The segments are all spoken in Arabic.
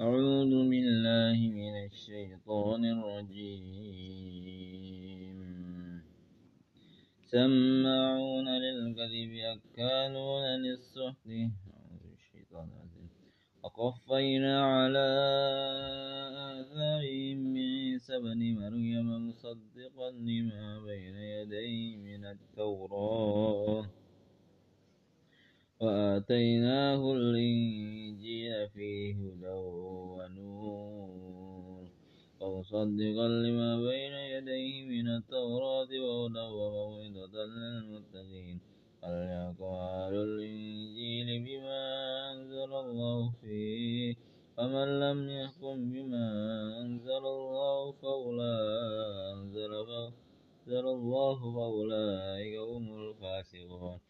أعوذ بالله من الشيطان الرجيم. سماعون للكذب أكالون للسحت. وقفينا على آثارهم بعيسى بن مريم مصدقا لما بين يديه من التوراة. وآتيناه الإنجيل فيه هدى ونور. ومصدقا لما بين يديه من التوراة وهدى وموعظة للمتقين. فليحكم أهل الإنجيل بما أنزل الله فيه. ومن لم يحكم بما أنزل الله فأولئك أنزل الله فأولئك هم الفاسقون.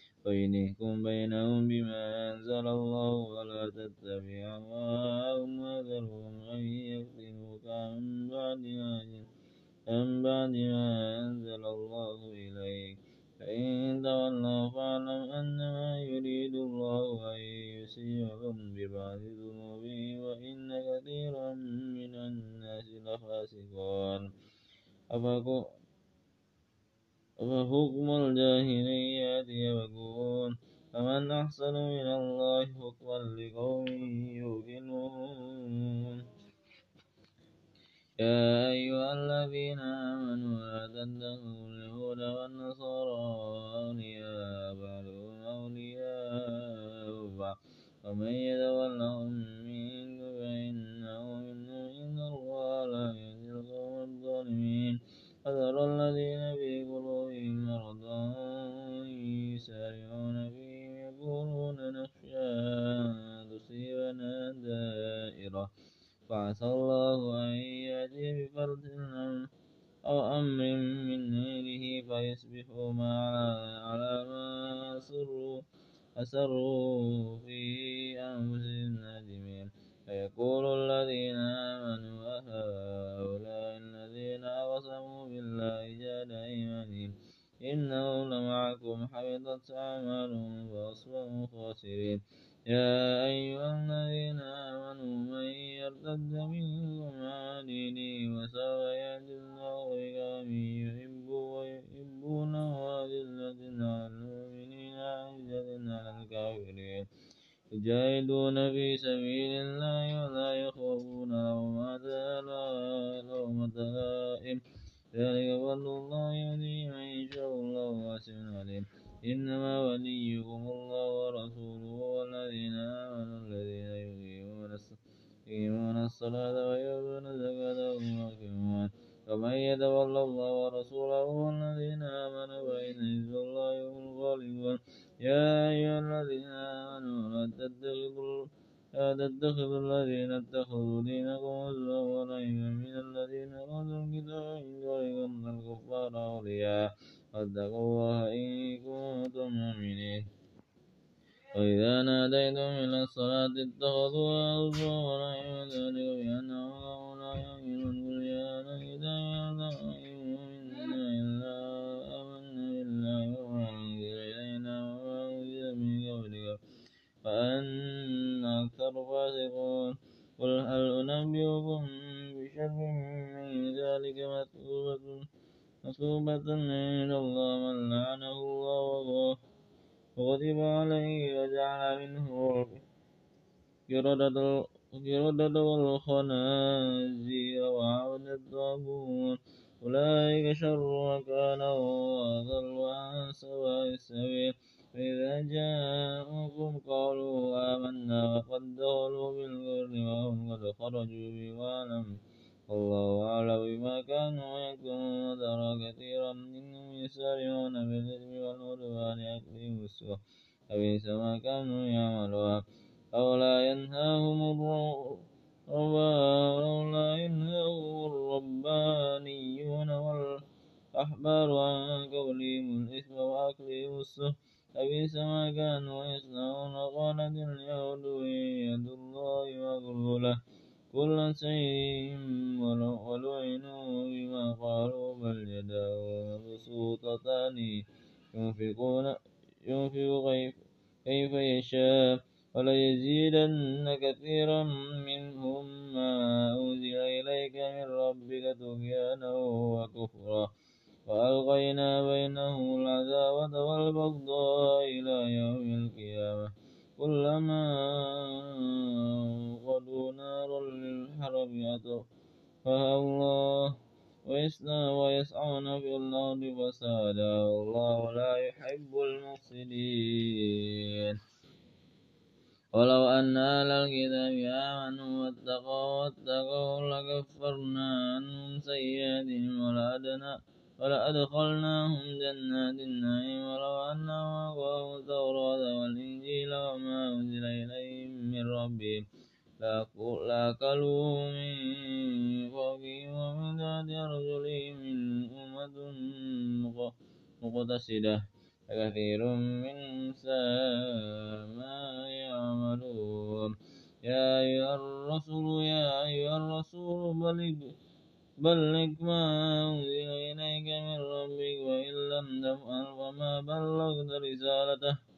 وينهكم بينهم بما أنزل الله ولا تتبع أهواءهم وذرهم أن يفتنوك عن بعد ما عن بعد ما أنزل الله إليك. فإن تولوا فاعلم أنما يريد الله أن يصيبكم ببعض ذنوبهم وإن كثيرا من الناس لفاسقون. أفحكم الجاهلية يبغون فمن أحسن من الله حكما لقوم يوقنون يا أيها الذين آمنوا لا تتخذوا اليهود والنصارى أولياء بعضهم أولياء بعض ومن يتولهم فعسى الله أن يأتي بفرد أو أمر من غيره فيصبحوا ما على ما أسروا أسروا في أنفسهم نادمين فيقول الذين آمنوا أهؤلاء الذين أقسموا بالله جاد أيمانهم إنهم لمعكم حبطت أعمالهم فأصبحوا خاسرين. يا أيها الذين آمنوا من يرتد منكم عن دينه وسوف يأتي الله بقوم يحبونه أذلة على المؤمنين أعزة على الكافرين. يجاهدون في سبيل الله ولا يخافون لومة لائم ذلك فضل الله يهدي من يشاء الله واسع عليم. إنما وليكم الله ورسوله والذين آمنوا الذين يقيمون الصلاة ويؤتون الزكاة وهم راكعون ومن يتولى الله ورسوله والذين آمنوا فإن حزب الله هم الغالبون. يا أيها الذين آمنوا لا تتخذوا لا تتخذوا الذين اتخذوا دينكم هزوا ولعبا من الذين أوتوا الكتاب من قبلكم الكفار أولياء. واتقوا الله إن كنتم مؤمنين. وإذا ناديتم إلى الصلاة اتخذوها هزوا ولعبا ذلك بأنهم عليه وجعل منه القردة والخنازير وعبد الطاغوت أولئك شر مكانا وأضل عن سواء السبيل. فإذا جاءوكم قالوا آمنا وقد دخلوا بالغر وهم قد خرجوا به واعلم الله أعلم بما كانوا يكتمون. ترى كثيرا منهم يسارعون بالإثم والعدوان يأكلهم السوء لبئس ما كانوا يعملون أولا ينهاهم لولا ينهاهم الربانيون والأحبار عن قولهم الإثم وأكلهم السهت لبئس ما كانوا يصنعون قالت اليهود يد الله مغلولة. كل شيء ولعنوا بما قالوا بل يداه مبسوطتان ينفقون ينفق كيف يشاء وليزيدن كثيرا منهم ما أنزل إليك من ربك طغيانا وكفرا. وألقينا بينهم العداوة والبغضاء إلى يوم القيامة. كلما وقدوا نارا للحرب أطفأها الله ويسعون في الأرض فسادا والله لا يحب المفسدين. ولو أن أهل الكتاب آمنوا واتقوا واتقوا لكفرنا عنهم سيئاتهم ولأدنى ولأدخلناهم جنات النعيم. ولو أنهم أقاموا التوراة والإنجيل وما أنزل إليهم من ربهم لأكلوا من فوقهم ومن تحت أرجلهم من أمة مقتصدة كثير من ساء ما يعملون. يا أيها الرسول يا أيها الرسول بلغ بلغ ما أنزل إليك من ربك وإن لم تفعل فما بلغت رسالته.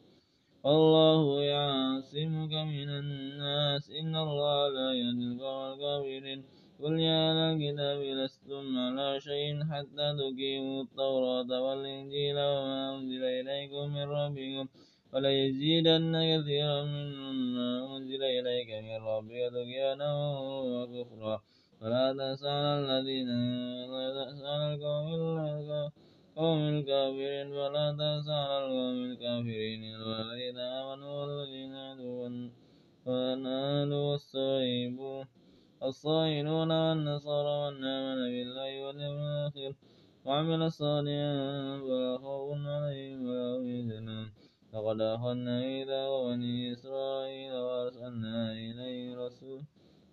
والله يعصمك من الناس. إن الله لا يهدي القوم الكافرين. قل يا أهل الكتاب لستم على شيء حتى تقيموا التوراة والإنجيل وما أنزل إليكم من ربكم وليزيدن كثيرا منهم ما أنزل إليك من ربك طغيانا وكفرا. ولا تأس على الذين لا تأس على القوم. القوم الكافرين ولا تأس على القوم الكافرين الذين آمنوا والذين هادوا والنادوا والصائبون الصائلون والنصارى من آمن بالله واليوم الآخر وعمل صالحا فلا خوف عليهم ولا هم يحزنون لقد أخذنا ميثاق بني إسرائيل وأرسلنا إليهم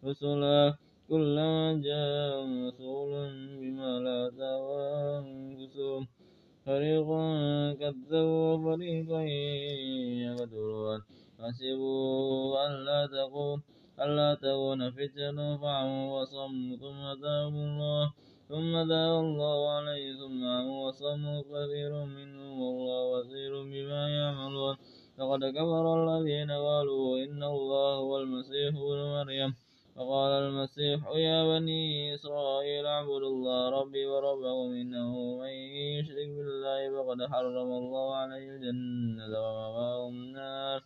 رسلا كلما جاءهم رسول بما لا أنفسهم فريقا كذبوا وفريقا يقتلون. حسبوا ألا تقوم ألا تكون فتنة فقال المسيح يا بني إسرائيل اعبدوا الله ربي وربكم إنه من يشرك بالله فقد حرم الله عليه الجنة ومأواه النار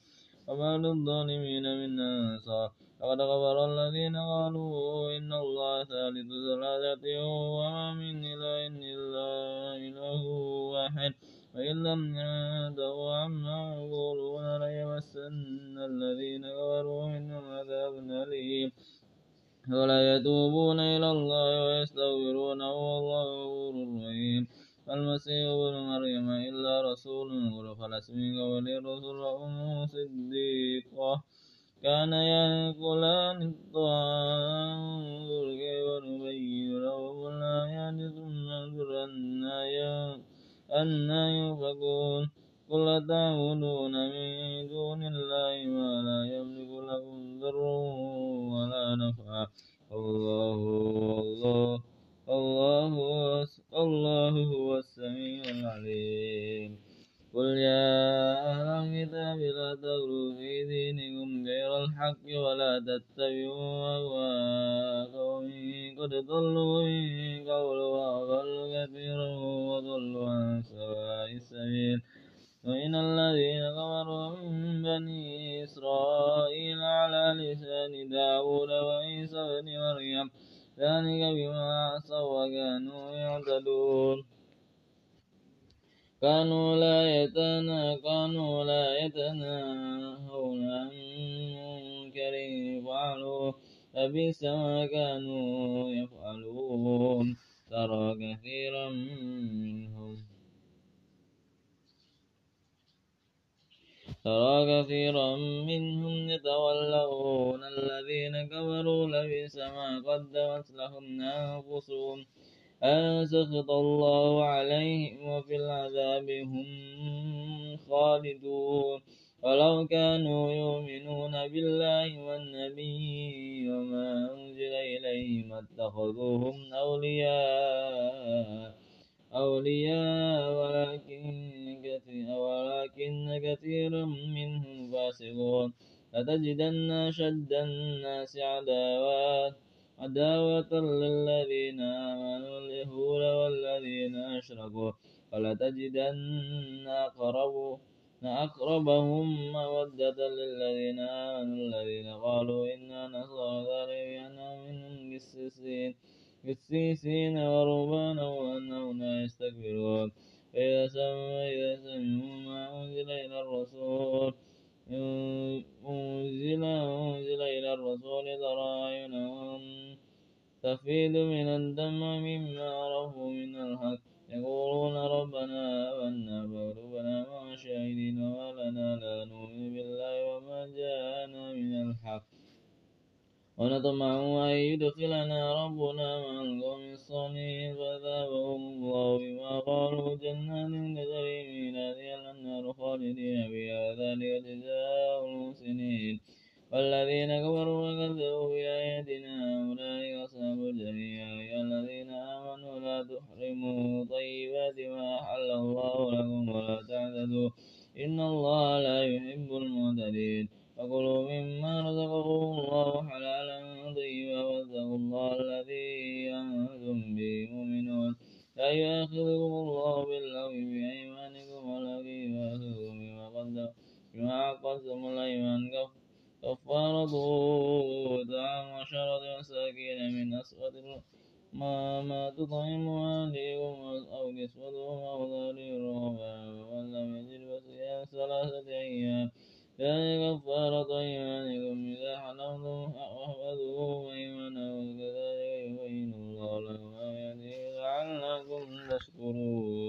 وما للظالمين من أنصار. لقد كفر الذين قالوا إن الله ثالث ثلاثة وما من إله إلا إله واحد وإن لم ينتهوا عما يقولون ليمسن الذين كفروا منهم عذاب أليم. ولا يتوبون إلى الله ويستغفرونه والله غفور رحيم. المسيح ابن مريم إلا رسول قد خلت من قبل الرسل وأمه صديقة. كان يأكلان الطعام انظر كيف نبين لهم الآيات ثم انظر أنا يؤفكون. قل تعبدون من الله الله الله الله هو السميع العليم. قل يا أهل الكتاب لا تغلوا في دينكم غير الحق ولا تتبعوا أهواء قوم قد ضلوا من قبل وأضلوا كثيرا وضلوا عن سواء السبيل. وإن الذين كفروا من بني إسرائيل على لسان داود وعيسى بن مريم ذلك بما عصوا وكانوا يعتدون. كانوا لا يتنا كانوا لا يتناهون عن منكر فعلوا لبئس ما كانوا يفعلون. ترى كثيرا منهم ترى كثيرا منهم يتولون الذين كفروا لبئس ما قدمت لهم أنفسهم. أن سخط الله عليهم وفي العذاب هم خالدون. ولو كانوا يؤمنون بالله والنبي وما أنزل إليه ما اتخذوهم أولياء أولياء ولكن فاسقون لتجدن أشد الناس عداوات عداوة للذين آمنوا اليهود والذين أشركوا ولتجدن أقرب أقربهم مودة للذين آمنوا الذين قالوا إنا نصارى بأنهم منهم قسيسين قسيسين ورهبانا وأنهم لا يستكبرون. إذا سمعوا ما أنزل إلى الرسول أنزل أنزل إلى الرسول ترى أعينهم تفيض من الدمع مما عرفوا من الحق. يقولون ربنا آمنا فاكتبنا مع الشاهدين وما لنا لا نؤمن بالله وما جاءنا من الحق. ونطمع أن يدخلنا ربنا مع القوم الصالحين فأثابهم الله بما قالوا جنات تجري خالدين فيها ذلك جزاء المحسنين. والذين كفروا وكذبوا بآياتنا أولئك أصحاب الجحيم. يا الذين آمنوا لا تحرموا طيبات ما أحل الله لكم ولا تعتدوا. إن الله لا يحب المعتدين. فكلوا مما رزقكم الله حلالا طيبا واتقوا الله الذي أنتم به مؤمنون. لا يؤاخذكم الله باللغو يؤاخذكم وحده بما قسم الأيمان كفارته طعام عشرة مساكين من أسود ما ما تطعم أهليكم أو كسوتهم أو ضريرهم ولم لم يجد فصيام ثلاثة أيام. كان كفارة إيمانكم. إذا حلفتم أحفظوا إيمانكم. كذلك يبين الله لكم آياته لعلكم تشكرون.